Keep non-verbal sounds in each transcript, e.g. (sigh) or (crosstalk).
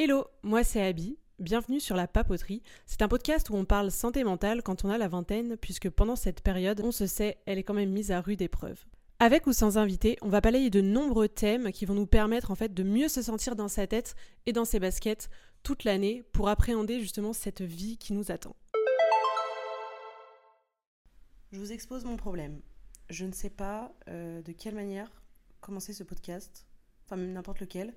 Hello, moi c'est Abby. Bienvenue sur La Papoterie. C'est un podcast où on parle santé mentale quand on a la vingtaine, puisque pendant cette période, on se sait, elle est quand même mise à rude épreuve. Avec ou sans invité, on va balayer de nombreux thèmes qui vont nous permettre en fait de mieux se sentir dans sa tête et dans ses baskets toute l'année pour appréhender justement cette vie qui nous attend. Je vous expose mon problème. Je ne sais pas euh, de quelle manière commencer ce podcast, enfin même n'importe lequel.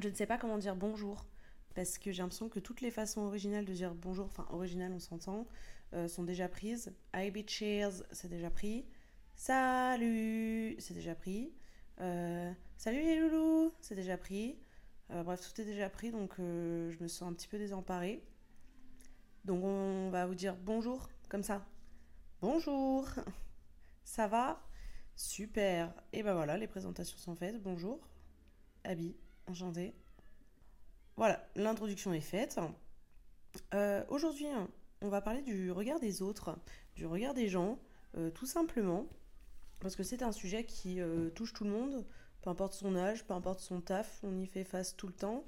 Je ne sais pas comment dire bonjour parce que j'ai l'impression que toutes les façons originales de dire bonjour, enfin originales on s'entend, euh, sont déjà prises. Hi cheers, c'est déjà pris. Salut, c'est déjà pris. Euh, salut les loulous, c'est déjà pris. Euh, bref, tout est déjà pris, donc je me sens un petit peu désemparée. Donc on va vous dire bonjour, comme ça. Bonjour, (laughs) ça va? Super. Et ben voilà, les présentations sont faites. Bonjour, Abby, Voilà, l'introduction est faite. Euh, aujourd'hui, on va parler du regard des autres, du regard des gens, euh, tout simplement, parce que c'est un sujet qui euh, touche tout le monde, peu importe son âge, peu importe son taf, on y fait face tout le temps.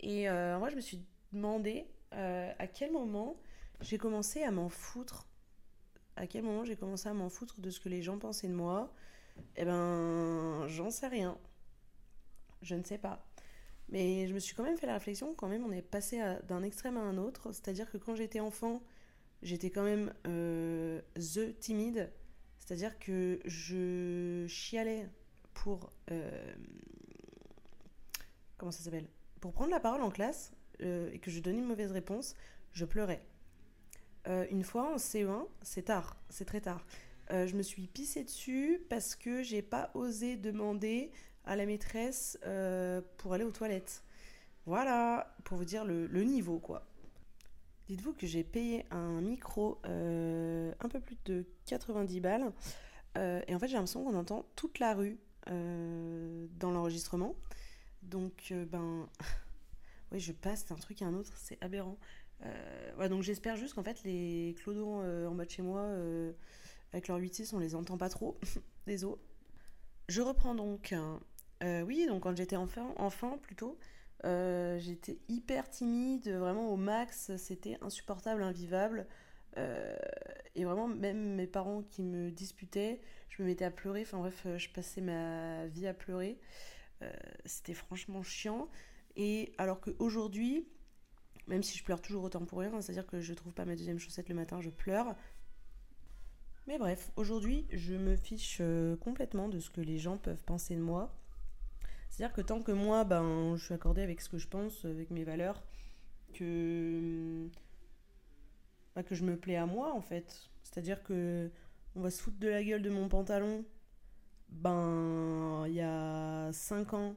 Et moi, je me suis demandé à quel moment j'ai commencé à m'en foutre. À quel moment j'ai commencé à m'en foutre de ce que les gens pensaient de moi Eh ben, j'en sais rien. Je ne sais pas. Mais je me suis quand même fait la réflexion, quand même, on est passé d'un extrême à un autre. C'est-à-dire que quand j'étais enfant, j'étais quand même euh, the timide. C'est-à-dire que je chialais pour. Euh, comment ça s'appelle? Pour prendre la parole en classe euh, et que je donnais une mauvaise réponse, je pleurais. une fois en CE1, c'est tard, c'est très tard. je me suis pissée dessus parce que j'ai pas osé demander à la maîtresse euh, pour aller aux toilettes. Voilà, pour vous dire le, niveau, quoi. Dites-vous que j'ai payé un micro euh, un peu plus de 90 balles. Euh, et en fait, j'ai l'impression qu'on entend toute la rue dans l'enregistrement. Donc, ben. (laughs) oui, je passe d'un truc à un autre, c'est aberrant. Ouais, donc j'espère juste qu'en fait, les clodos en bas de chez moi, avec leur 8-6, on les entend pas trop. (laughs) Désolé. Je reprends donc. Euh, oui, donc quand j'étais enfant, plutôt, euh, j'étais hyper timide, vraiment au max, c'était insupportable, invivable. Euh, et vraiment, même mes parents qui me disputaient, je me mettais à pleurer. Enfin bref, je passais ma vie à pleurer. c'était franchement chiant. Et alors qu'aujourd'hui, même si je pleure toujours autant pour rien, c'est-à-dire que je trouve pas ma deuxième chaussette le matin, je pleure. Mais bref, aujourd'hui, je me fiche complètement de ce que les gens peuvent penser de moi. C'est-à-dire que tant que moi, ben, je suis accordée avec ce que je pense, avec mes valeurs, que, ben, que je me plais à moi, en fait. C'est-à-dire que on va se foutre de la gueule de mon pantalon. Ben, il y a 5 ans,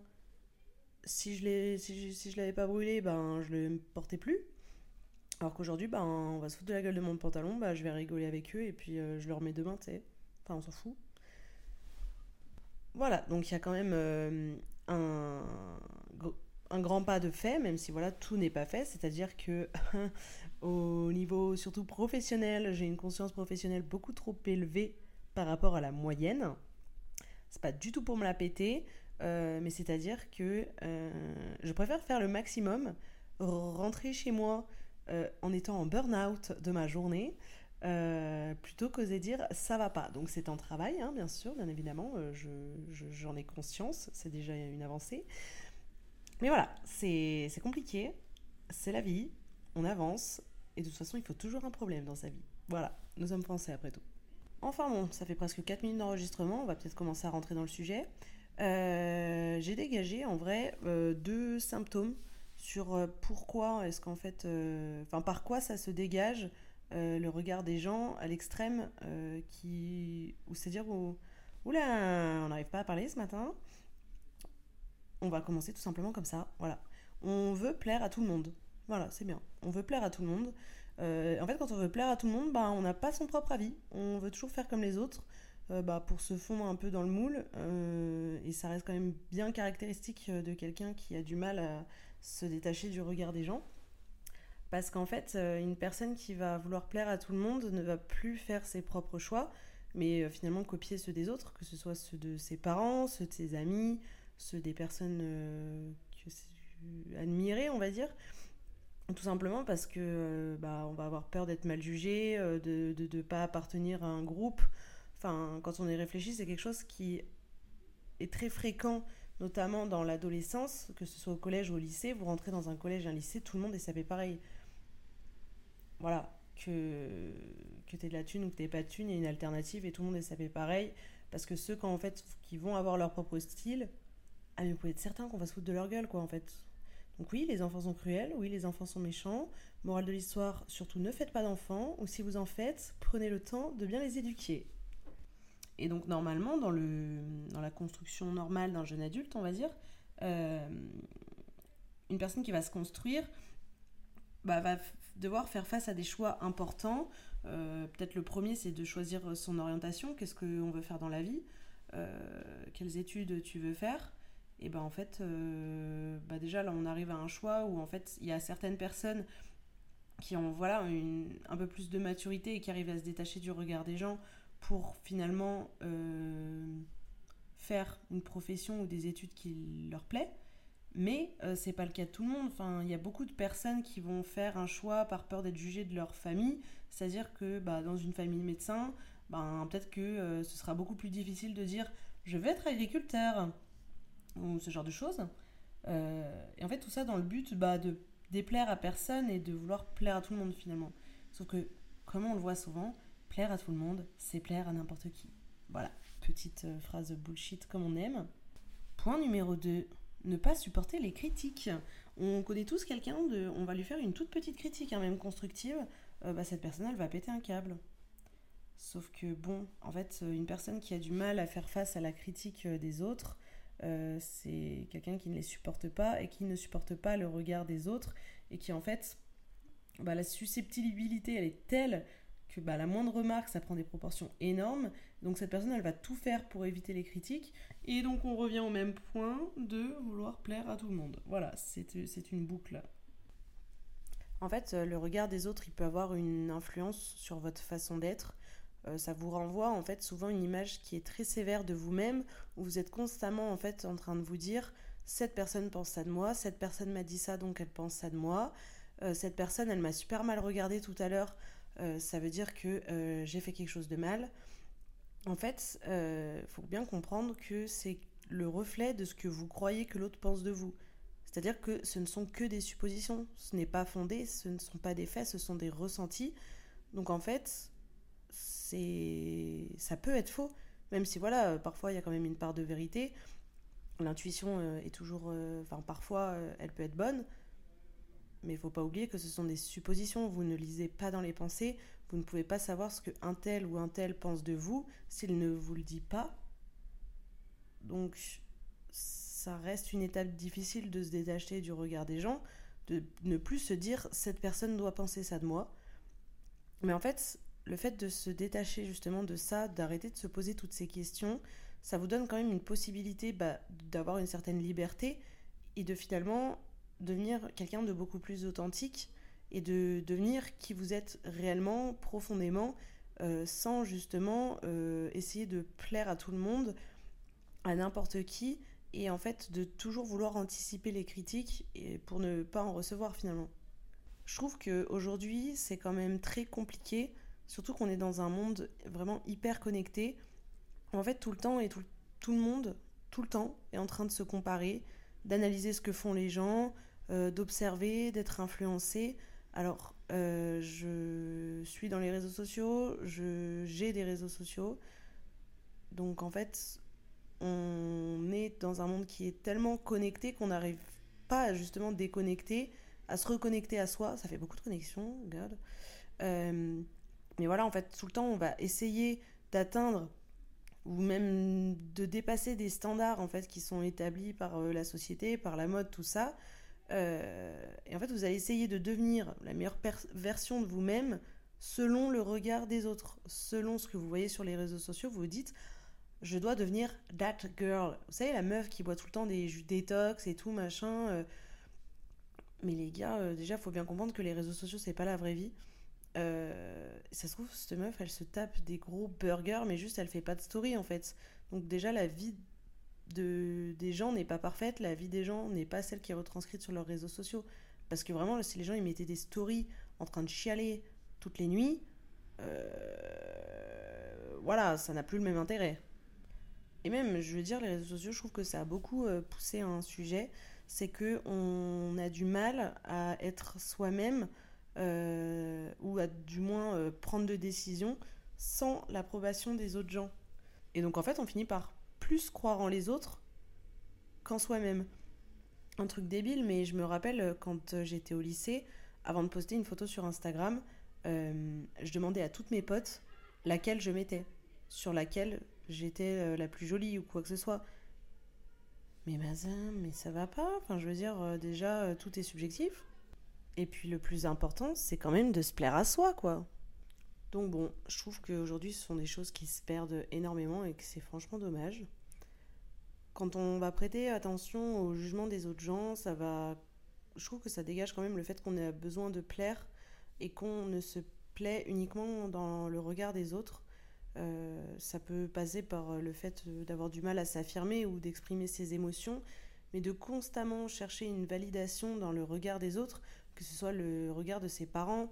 si je l'ai si je, l'avais pas brûlé, ben, je le portais plus. Alors qu'aujourd'hui, ben, on va se foutre de la gueule de mon pantalon, ben, je vais rigoler avec eux et puis euh, je le remets demain, tu sais. Enfin, on s'en fout. Voilà, donc il y a quand même euh, un, un, grand pas de fait, même si voilà, tout n'est pas fait. C'est-à-dire que (laughs) au niveau surtout professionnel, j'ai une conscience professionnelle beaucoup trop élevée par rapport à la moyenne. C'est pas du tout pour me la péter, euh, mais c'est-à-dire que euh, je préfère faire le maximum, rentrer chez moi en étant en burn-out de ma journée, euh, plutôt qu'oser dire ça va pas. Donc c'est un travail, hein, bien sûr, bien évidemment, euh, j'en ai conscience, c'est déjà une avancée. Mais voilà, c'est compliqué, c'est la vie, on avance, et de toute façon, il faut toujours un problème dans sa vie. Voilà, nous sommes français après tout. Enfin bon, ça fait presque 4 minutes d'enregistrement, on va peut-être commencer à rentrer dans le sujet. Euh, j'ai dégagé en vrai deux symptômes sur pourquoi est-ce qu'en fait, enfin par quoi ça se dégage euh, le regard des gens à l'extrême, euh, qui, ou c'est-à-dire où, oula, on n'arrive pas à parler ce matin. On va commencer tout simplement comme ça. Voilà. On veut plaire à tout le monde. Voilà, c'est bien. On veut plaire à tout le monde. Euh, en fait, quand on veut plaire à tout le monde, bah, on n'a pas son propre avis. On veut toujours faire comme les autres. bah, pour se fondre un peu dans le moule. et ça reste quand même bien caractéristique de quelqu'un qui a du mal à se détacher du regard des gens. Parce qu'en fait, euh, une personne qui va vouloir plaire à tout le monde ne va plus faire ses propres choix, mais euh, finalement copier ceux des autres, que ce soit ceux de ses parents, ceux de ses amis, ceux des personnes euh, admirer, on va dire. Tout simplement parce que euh, bah, on va avoir peur d'être mal jugé, euh, de ne pas appartenir à un groupe. Enfin, quand on y réfléchit, c'est quelque chose qui est très fréquent, notamment dans l'adolescence, que ce soit au collège ou au lycée. Vous rentrez dans un collège, un lycée, tout le monde est sapé pareil. Voilà, que, que tu aies de la thune ou que tu pas de thune, il y a une alternative et tout le monde est sapé pareil. Parce que ceux qui vont avoir leur propre style, ah mais vous pouvez être certain qu'on va se foutre de leur gueule, quoi, en fait. Donc oui, les enfants sont cruels, oui, les enfants sont méchants. Morale de l'histoire, surtout ne faites pas d'enfants, ou si vous en faites, prenez le temps de bien les éduquer. Et donc normalement, dans, le, dans la construction normale d'un jeune adulte, on va dire, euh, une personne qui va se construire bah, va devoir faire face à des choix importants. Euh, peut-être le premier, c'est de choisir son orientation, qu'est-ce qu'on veut faire dans la vie, euh, quelles études tu veux faire? Et ben en fait, euh, bah déjà là on arrive à un choix où en fait il y a certaines personnes qui ont voilà une, un peu plus de maturité et qui arrivent à se détacher du regard des gens pour finalement faire une profession ou des études qui leur plaît. Mais euh, c'est pas le cas de tout le monde. Enfin, il y a beaucoup de personnes qui vont faire un choix par peur d'être jugées de leur famille. C'est-à-dire que bah, dans une famille médecin, ben, peut-être que ce sera beaucoup plus difficile de dire je vais être agriculteur ou ce genre de choses. Euh, et en fait, tout ça dans le but bah, de déplaire à personne et de vouloir plaire à tout le monde finalement. Sauf que, comme on le voit souvent, plaire à tout le monde, c'est plaire à n'importe qui. Voilà, petite euh, phrase bullshit comme on aime. Point numéro 2, ne pas supporter les critiques. On connaît tous quelqu'un de. On va lui faire une toute petite critique, hein, même constructive. Euh, bah, cette personne, elle va péter un câble. Sauf que, bon, en fait, une personne qui a du mal à faire face à la critique des autres, euh, c'est quelqu'un qui ne les supporte pas et qui ne supporte pas le regard des autres et qui en fait, bah, la susceptibilité elle est telle bah, la moindre remarque ça prend des proportions énormes. Donc cette personne elle va tout faire pour éviter les critiques et donc on revient au même point de vouloir plaire à tout le monde. Voilà, c'est une boucle. En fait, le regard des autres il peut avoir une influence sur votre façon d'être euh, ça vous renvoie en fait souvent une image qui est très sévère de vous-même, où vous êtes constamment en fait en train de vous dire cette personne pense ça de moi, cette personne m'a dit ça donc elle pense ça de moi, euh, cette personne elle m'a super mal regardé tout à l'heure, euh, ça veut dire que j'ai fait quelque chose de mal. En fait, il faut bien comprendre que c'est le reflet de ce que vous croyez que l'autre pense de vous. C'est-à-dire que ce ne sont que des suppositions, ce n'est pas fondé, ce ne sont pas des faits, ce sont des ressentis. Donc en fait, c'est ça peut être faux, même si voilà, euh, parfois il y a quand même une part de vérité. L'intuition euh, est toujours, euh, enfin parfois elle peut être bonne, mais il faut pas oublier que ce sont des suppositions. Vous ne lisez pas dans les pensées, vous ne pouvez pas savoir ce que un tel ou un tel pense de vous s'il ne vous le dit pas. Donc ça reste une étape difficile de se détacher du regard des gens, de ne plus se dire cette personne doit penser ça de moi. Mais en fait, le fait de se détacher justement de ça, d'arrêter de se poser toutes ces questions, ça vous donne quand même une possibilité bah, d'avoir une certaine liberté et de finalement devenir quelqu'un de beaucoup plus authentique et de devenir qui vous êtes réellement, profondément, euh, sans justement euh, essayer de plaire à tout le monde, à n'importe qui, et en fait de toujours vouloir anticiper les critiques et pour ne pas en recevoir finalement. Je trouve qu'aujourd'hui c'est quand même très compliqué Surtout qu'on est dans un monde vraiment hyper connecté. En fait, tout le temps et tout, le monde, tout le temps, est en train de se comparer, d'analyser ce que font les gens, euh, d'observer, d'être influencé. Alors, euh, je suis dans les réseaux sociaux, j'ai des réseaux sociaux. Donc, en fait, on est dans un monde qui est tellement connecté qu'on n'arrive pas à justement déconnecter, à se reconnecter à soi. Ça fait beaucoup de connexions, regarde. Euh, mais voilà, en fait, tout le temps, on va essayer d'atteindre ou même de dépasser des standards en fait qui sont établis par la société, par la mode, tout ça. Euh, et en fait, vous allez essayer de devenir la meilleure version de vous-même selon le regard des autres, selon ce que vous voyez sur les réseaux sociaux. Vous vous dites, je dois devenir that girl. Vous savez, la meuf qui boit tout le temps des jus détox et tout machin. Euh. Mais les gars, déjà, faut bien comprendre que les réseaux sociaux, c'est pas la vraie vie. Euh, ça se trouve, cette meuf, elle se tape des gros burgers, mais juste elle fait pas de story en fait. Donc, déjà, la vie de, des gens n'est pas parfaite, la vie des gens n'est pas celle qui est retranscrite sur leurs réseaux sociaux. Parce que vraiment, si les gens ils mettaient des stories en train de chialer toutes les nuits, euh, voilà, ça n'a plus le même intérêt. Et même, je veux dire, les réseaux sociaux, je trouve que ça a beaucoup euh, poussé un sujet, c'est que on a du mal à être soi-même euh, ou à du moins prendre de décisions sans l'approbation des autres gens. Et donc en fait, on finit par plus croire en les autres qu'en soi-même. Un truc débile, mais je me rappelle quand j'étais au lycée, avant de poster une photo sur Instagram, euh, je demandais à toutes mes potes laquelle je mettais, sur laquelle j'étais euh, la plus jolie ou quoi que ce soit. Mais Mazin, mais ça va pas. Enfin, je veux dire, euh, déjà, tout est subjectif. Et puis le plus important, c'est quand même de se plaire à soi, quoi. Donc bon, je trouve qu'aujourd'hui, ce sont des choses qui se perdent énormément et que c'est franchement dommage. Quand on va prêter attention au jugement des autres gens, ça va... Je trouve que ça dégage quand même le fait qu'on a besoin de plaire et qu'on ne se plaît uniquement dans le regard des autres. Euh, ça peut passer par le fait d'avoir du mal à s'affirmer ou d'exprimer ses émotions, mais de constamment chercher une validation dans le regard des autres, que ce soit le regard de ses parents,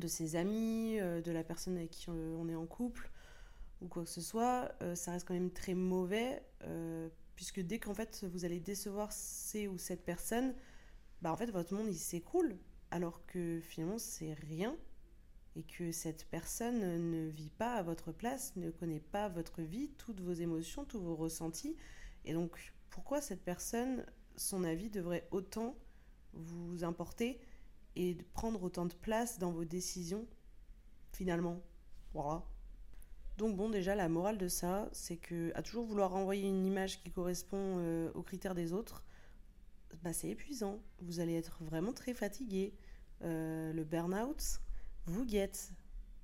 de ses amis, euh, de la personne avec qui euh, on est en couple ou quoi que ce soit, ça reste quand même très mauvais, puisque dès qu'en fait vous allez décevoir ces ou cette personne, bah en fait votre monde il s'écroule alors que finalement c'est rien et que cette personne ne vit pas à votre place, ne connaît pas votre vie, toutes vos émotions, tous vos ressentis. Et donc pourquoi cette personne, son avis devrait autant vous importer et prendre autant de place dans vos décisions finalement Voilà. Donc bon, déjà la morale de ça, c'est que à toujours vouloir renvoyer une image qui correspond euh, aux critères des autres, bah, c'est épuisant. Vous allez être vraiment très fatigué. Euh, le burn-out vous guette.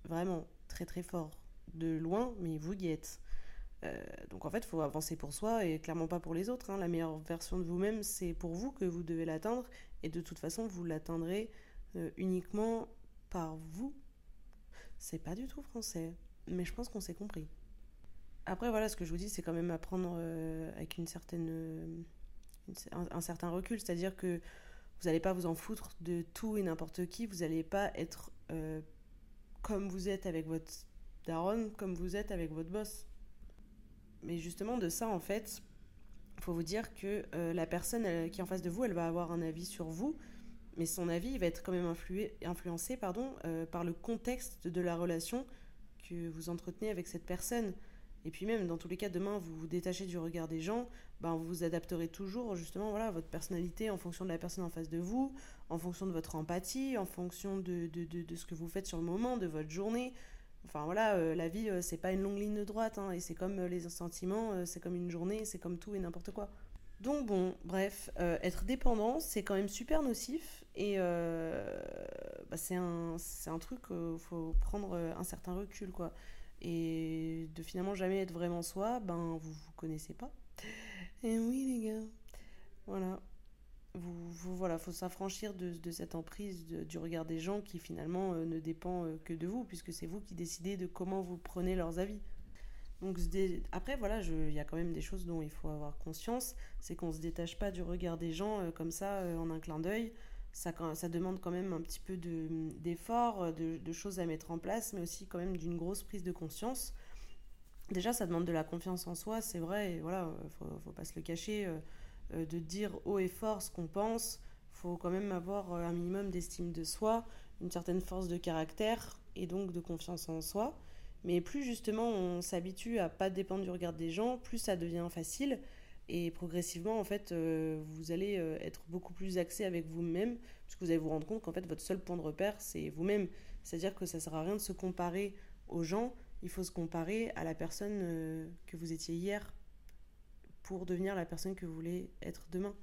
Vraiment, très très fort. De loin, mais vous guette. Euh, donc en fait, il faut avancer pour soi et clairement pas pour les autres. Hein. La meilleure version de vous-même, c'est pour vous que vous devez l'atteindre. Et de toute façon, vous l'atteindrez euh, uniquement par vous. C'est pas du tout français, mais je pense qu'on s'est compris. Après, voilà, ce que je vous dis, c'est quand même apprendre avec une certaine un, certain recul. C'est-à-dire que vous n'allez pas vous en foutre de tout et n'importe qui. Vous n'allez pas être euh, comme vous êtes avec votre daronne, comme vous êtes avec votre boss. Mais justement, de ça, en fait, faut vous dire que euh, la personne qui est en face de vous, elle va avoir un avis sur vous, mais son avis va être quand même influé, influencé pardon, euh, par le contexte de la relation que vous entretenez avec cette personne. Et puis même, dans tous les cas, demain, vous vous détachez du regard des gens, ben, vous vous adapterez toujours justement voilà, votre personnalité en fonction de la personne en face de vous, en fonction de votre empathie, en fonction de, de, de, ce que vous faites sur le moment, de votre journée. Enfin voilà, euh, la vie, euh, c'est pas une longue ligne de droite, hein, et c'est comme euh, les sentiments, c'est comme une journée, c'est comme tout et n'importe quoi. Donc bon, bref, être dépendant, c'est quand même super nocif, et bah, c'est un, un truc il faut prendre un certain recul, quoi et de finalement jamais être vraiment soi, ben vous vous connaissez pas. Et oui les gars, voilà. Vous, voilà, faut s'affranchir de, de, cette emprise du regard des gens qui finalement euh, ne dépend euh, que de vous, puisque c'est vous qui décidez de comment vous prenez leurs avis. Donc après voilà, il y a quand même des choses dont il faut avoir conscience, c'est qu'on se détache pas du regard des gens euh, comme ça en un clin d'œil ça, ça demande quand même un petit peu d'effort, de, de, choses à mettre en place, mais aussi quand même d'une grosse prise de conscience. Déjà, ça demande de la confiance en soi, c'est vrai, et voilà, faut, pas se le cacher, de dire haut et fort ce qu'on pense, faut quand même avoir euh, un minimum d'estime de soi, une certaine force de caractère et donc de confiance en soi. Mais plus justement on s'habitue à pas dépendre du regard des gens, plus ça devient facile et progressivement, en fait, euh, vous allez euh, être beaucoup plus axé avec vous-même, puisque vous allez vous rendre compte qu'en fait, votre seul point de repère, c'est vous-même. C'est-à-dire que ça ne sert à rien de se comparer aux gens, il faut se comparer à la personne euh, que vous étiez hier pour devenir la personne que vous voulez être demain.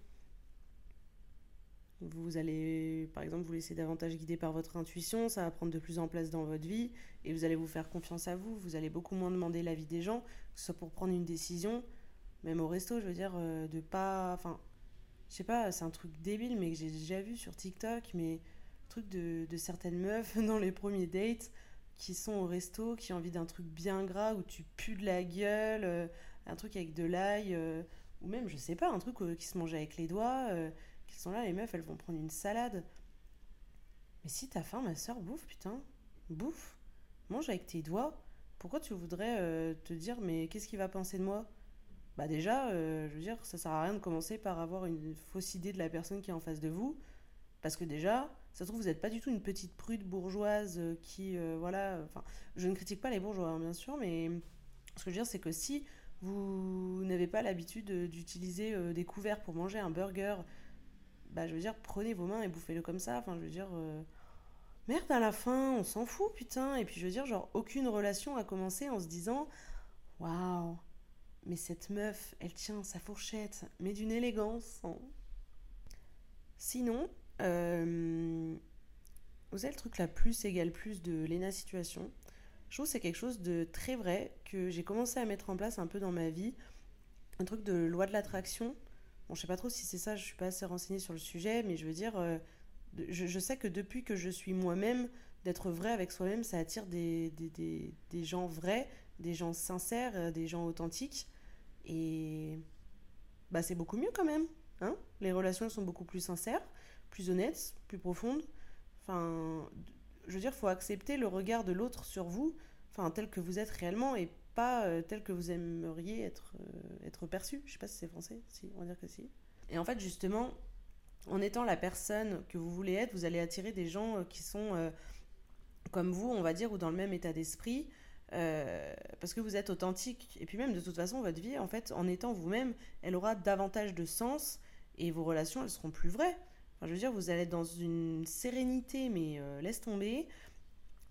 Vous allez, par exemple, vous laisser davantage guider par votre intuition, ça va prendre de plus en place dans votre vie, et vous allez vous faire confiance à vous, vous allez beaucoup moins demander l'avis des gens, que ce soit pour prendre une décision, même au resto, je veux dire, euh, de pas. Enfin, je sais pas, c'est un truc débile, mais que j'ai déjà vu sur TikTok, mais truc de, de, certaines meufs (laughs) dans les premiers dates qui sont au resto, qui ont envie d'un truc bien gras où tu pues de la gueule, euh, un truc avec de l'ail, euh, ou même, je sais pas, un truc qui se mange avec les doigts, qui sont là, les meufs, elles vont prendre une salade. Mais si t'as faim, ma soeur, bouffe, putain. Bouffe. Mange avec tes doigts. Pourquoi tu voudrais te dire, mais qu'est-ce qu'il va penser de moi? Bah déjà, je veux dire, ça sert à rien de commencer par avoir une fausse idée de la personne qui est en face de vous. Parce que déjà, ça se trouve, vous n'êtes pas du tout une petite prude bourgeoise qui, voilà, enfin, je ne critique pas les bourgeois, hein, bien sûr, mais ce que je veux dire, c'est que si vous n'avez pas l'habitude d'utiliser euh, des couverts pour manger un burger, bah je veux dire, prenez vos mains et bouffez-le comme ça. Enfin, je veux dire, euh, merde à la fin, on s'en fout, putain. Et puis je veux dire, genre, aucune relation a commencé en se disant, waouh, mais cette meuf, elle tient sa fourchette, mais d'une élégance. Hein. Sinon, euh, vous avez le truc la plus égale plus de Lena Situation. Je trouve que c'est quelque chose de très vrai que j'ai commencé à mettre en place un peu dans ma vie. Un truc de loi de l'attraction. Bon, je sais pas trop si c'est ça, je suis pas assez renseignée sur le sujet, mais je veux dire, euh, je, sais que depuis que je suis moi-même, d'être vrai avec soi-même, ça attire des, des, des, gens vrais, des gens sincères, euh, des gens authentiques. Et bah, c'est beaucoup mieux quand même. Hein Les relations sont beaucoup plus sincères, plus honnêtes, plus profondes. Enfin, je veux dire, faut accepter le regard de l'autre sur vous, enfin tel que vous êtes réellement et pas euh, tel que vous aimeriez être, euh, être perçu. Je sais pas si c'est français, si, on va dire que si. Et en fait, justement, en étant la personne que vous voulez être, vous allez attirer des gens euh, qui sont comme vous, on va dire, ou dans le même état d'esprit. parce que vous êtes authentique. Et puis même, de toute façon, votre vie, en fait, en étant vous-même, elle aura davantage de sens et vos relations, elles seront plus vraies je veux dire, vous allez être dans une sérénité, mais euh, laisse tomber.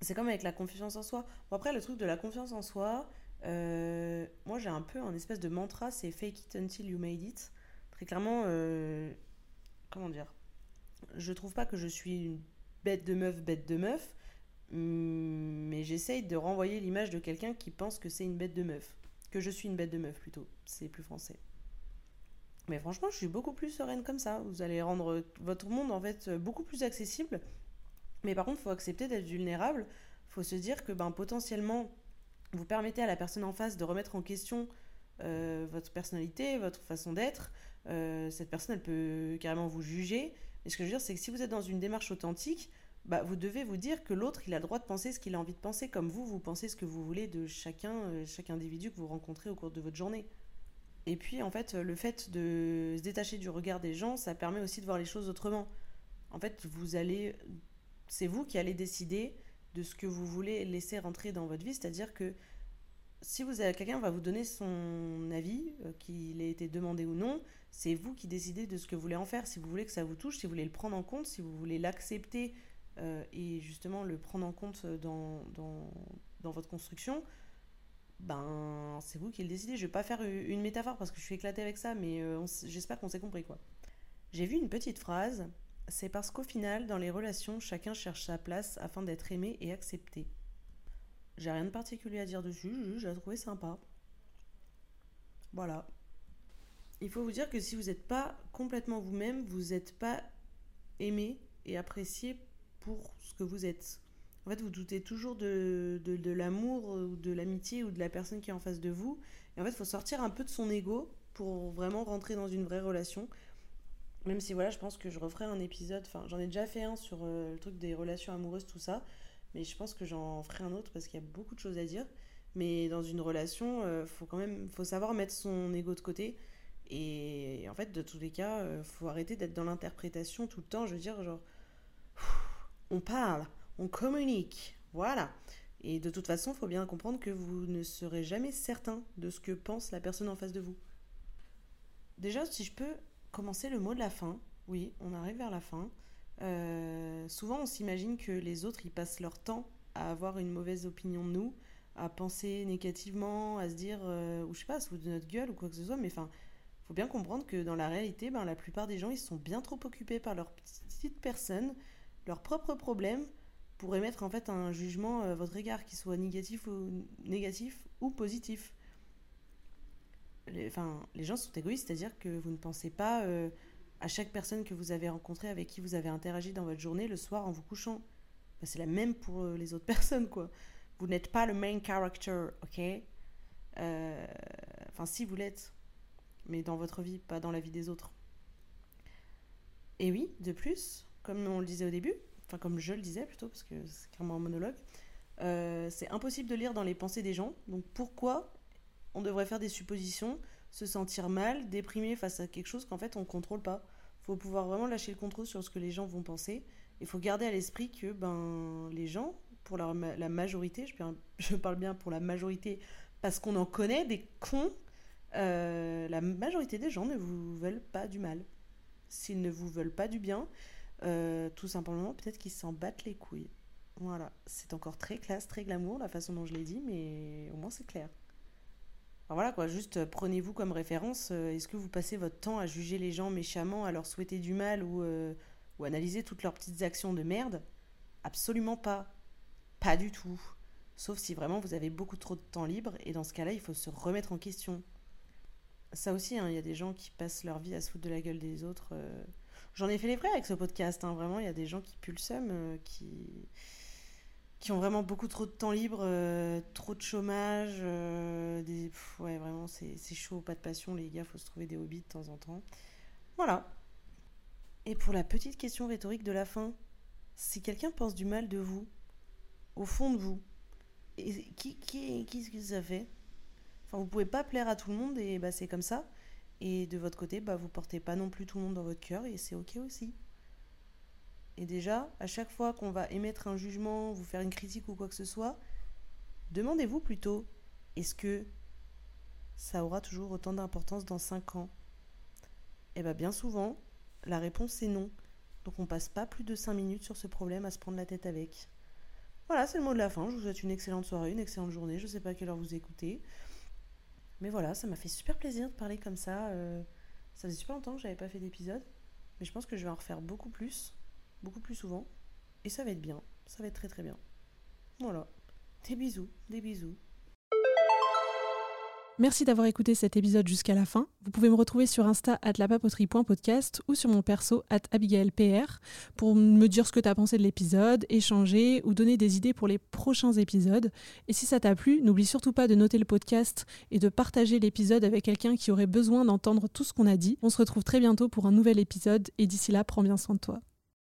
C'est comme avec la confiance en soi. Bon, après, le truc de la confiance en soi, euh, moi j'ai un peu un espèce de mantra, c'est fake it until you made it. Très clairement, euh, comment dire? Je trouve pas que je suis une bête de meuf, bête de meuf, mais j'essaye de renvoyer l'image de quelqu'un qui pense que c'est une bête de meuf. Que je suis une bête de meuf plutôt, c'est plus français. Mais franchement, je suis beaucoup plus sereine comme ça. Vous allez rendre votre monde en fait beaucoup plus accessible. Mais par contre, il faut accepter d'être vulnérable. Il faut se dire que ben, potentiellement, vous permettez à la personne en face de remettre en question euh, votre personnalité, votre façon d'être. Euh, cette personne, elle peut carrément vous juger. Mais ce que je veux dire, c'est que si vous êtes dans une démarche authentique, bah, vous devez vous dire que l'autre, il a le droit de penser ce qu'il a envie de penser, comme vous, vous pensez ce que vous voulez de chacun, euh, chaque individu que vous rencontrez au cours de votre journée. Et puis, en fait, le fait de se détacher du regard des gens, ça permet aussi de voir les choses autrement. En fait, vous allez, c'est vous qui allez décider de ce que vous voulez laisser rentrer dans votre vie. C'est-à-dire que si quelqu'un va vous donner son avis, euh, qu'il ait été demandé ou non, c'est vous qui décidez de ce que vous voulez en faire. Si vous voulez que ça vous touche, si vous voulez le prendre en compte, si vous voulez l'accepter euh, et justement le prendre en compte dans, dans votre construction, ben c'est vous qui le décidez. Je vais pas faire une métaphore parce que je suis éclatée avec ça, mais euh, j'espère qu'on s'est compris quoi. J'ai vu une petite phrase. C'est parce qu'au final, dans les relations, chacun cherche sa place afin d'être aimé et accepté. J'ai rien de particulier à dire dessus, j'ai trouvé sympa. Voilà. Il faut vous dire que si vous n'êtes pas complètement vous-même, vous n'êtes pas aimé et apprécié pour ce que vous êtes. En fait, vous doutez toujours de, de, l'amour ou de l'amitié ou de la personne qui est en face de vous. Et en fait, il faut sortir un peu de son ego pour vraiment rentrer dans une vraie relation. Même si, voilà, je pense que je referai un épisode. Enfin, j'en ai déjà fait un sur euh, le truc des relations amoureuses, tout ça. Mais je pense que j'en ferai un autre parce qu'il y a beaucoup de choses à dire. Mais dans une relation, euh, faut quand même faut savoir mettre son ego de côté. Et en fait, de tous les cas, euh, faut arrêter d'être dans l'interprétation tout le temps. Je veux dire, genre, on parle, on communique. Voilà. Et de toute façon, il faut bien comprendre que vous ne serez jamais certain de ce que pense la personne en face de vous. Déjà, si je peux commencer le mot de la fin, oui, on arrive vers la fin. Euh, souvent, on s'imagine que les autres, ils passent leur temps à avoir une mauvaise opinion de nous, à penser négativement, à se dire, euh, ou je sais pas, se de notre gueule ou quoi que ce soit, mais enfin, faut bien comprendre que dans la réalité, ben, la plupart des gens, ils sont bien trop occupés par leur petite personne, leurs propres problèmes, pour émettre en fait un jugement à euh, votre égard, qui soit négatif ou, négatif ou positif. Les, enfin, les gens sont égoïstes, c'est-à-dire que vous ne pensez pas euh, à chaque personne que vous avez rencontrée, avec qui vous avez interagi dans votre journée le soir en vous couchant. c'est la même pour euh, les autres (laughs) personnes, quoi. Vous n'êtes pas le main character, ok? Enfin, si vous l'êtes. mais dans votre vie, pas dans la vie des autres. Et oui, de plus, comme on le disait au début, enfin comme je le disais plutôt, parce que c'est clairement un monologue, euh, c'est impossible de lire dans les pensées des gens. Donc pourquoi on devrait faire des suppositions, se sentir mal, déprimé face à quelque chose qu'en fait on ne contrôle pas? Faut pouvoir vraiment lâcher le contrôle sur ce que les gens vont penser. Il faut garder à l'esprit que ben, les gens, pour la, majorité, je, (laughs) je, parle bien pour la majorité parce qu'on en connaît des cons, euh, la majorité des gens ne vous veulent pas du mal. S'ils ne vous veulent pas du bien, euh, tout simplement, peut-être qu'ils s'en battent les couilles. Voilà, c'est encore très classe, très glamour la façon dont je l'ai dit, mais au moins c'est clair voilà quoi, juste euh, prenez-vous comme référence. Euh, est-ce que vous passez votre temps à juger les gens méchamment, à leur souhaiter du mal ou, ou analyser toutes leurs petites actions de merde? Absolument pas. Pas du tout. Sauf si vraiment vous avez beaucoup trop de temps libre et dans ce cas-là, il faut se remettre en question. Ça aussi, hein, il y a des gens qui passent leur vie à se foutre de la gueule des autres. J'en ai fait les vrais avec ce podcast. Hein, vraiment, il y a des gens qui puent le qui qui ont vraiment beaucoup trop de temps libre, euh, trop de chômage. Euh, des... ouais, vraiment, c'est chaud, pas de passion, les gars, faut se trouver des hobbies de temps en temps. Voilà. Et pour la petite question rhétorique de la fin, si quelqu'un pense du mal de vous, au fond de vous, qui, qui, qu'est-ce que ça fait? Enfin, vous pouvez pas plaire à tout le monde et bah, c'est comme ça. Et de votre côté, bah, vous portez pas non plus tout le monde dans votre cœur et c'est ok aussi. Et déjà, à chaque fois qu'on va émettre un jugement, vous faire une critique ou quoi que ce soit, demandez-vous plutôt, est-ce que ça aura toujours autant d'importance dans 5 ans? Eh bien bien souvent, la réponse est non. Donc on passe pas plus de 5 minutes sur ce problème à se prendre la tête avec. Voilà, c'est le mot de la fin. Je vous souhaite une excellente soirée, une excellente journée. Je ne sais pas à quelle heure vous écoutez. Mais voilà, ça m'a fait super plaisir de parler comme ça. Euh, ça faisait super longtemps que j'avais pas fait d'épisode. Mais je pense que je vais en refaire beaucoup plus beaucoup plus souvent. Et ça va être bien. Ça va être très très bien. Voilà. Des bisous, des bisous. Merci d'avoir écouté cet épisode jusqu'à la fin. Vous pouvez me retrouver sur Insta at lapapoterie.podcast ou sur mon perso at abigailpr pour me dire ce que tu as pensé de l'épisode, échanger ou donner des idées pour les prochains épisodes. Et si ça t'a plu, n'oublie surtout pas de noter le podcast et de partager l'épisode avec quelqu'un qui aurait besoin d'entendre tout ce qu'on a dit. On se retrouve très bientôt pour un nouvel épisode et d'ici là, prends bien soin de toi.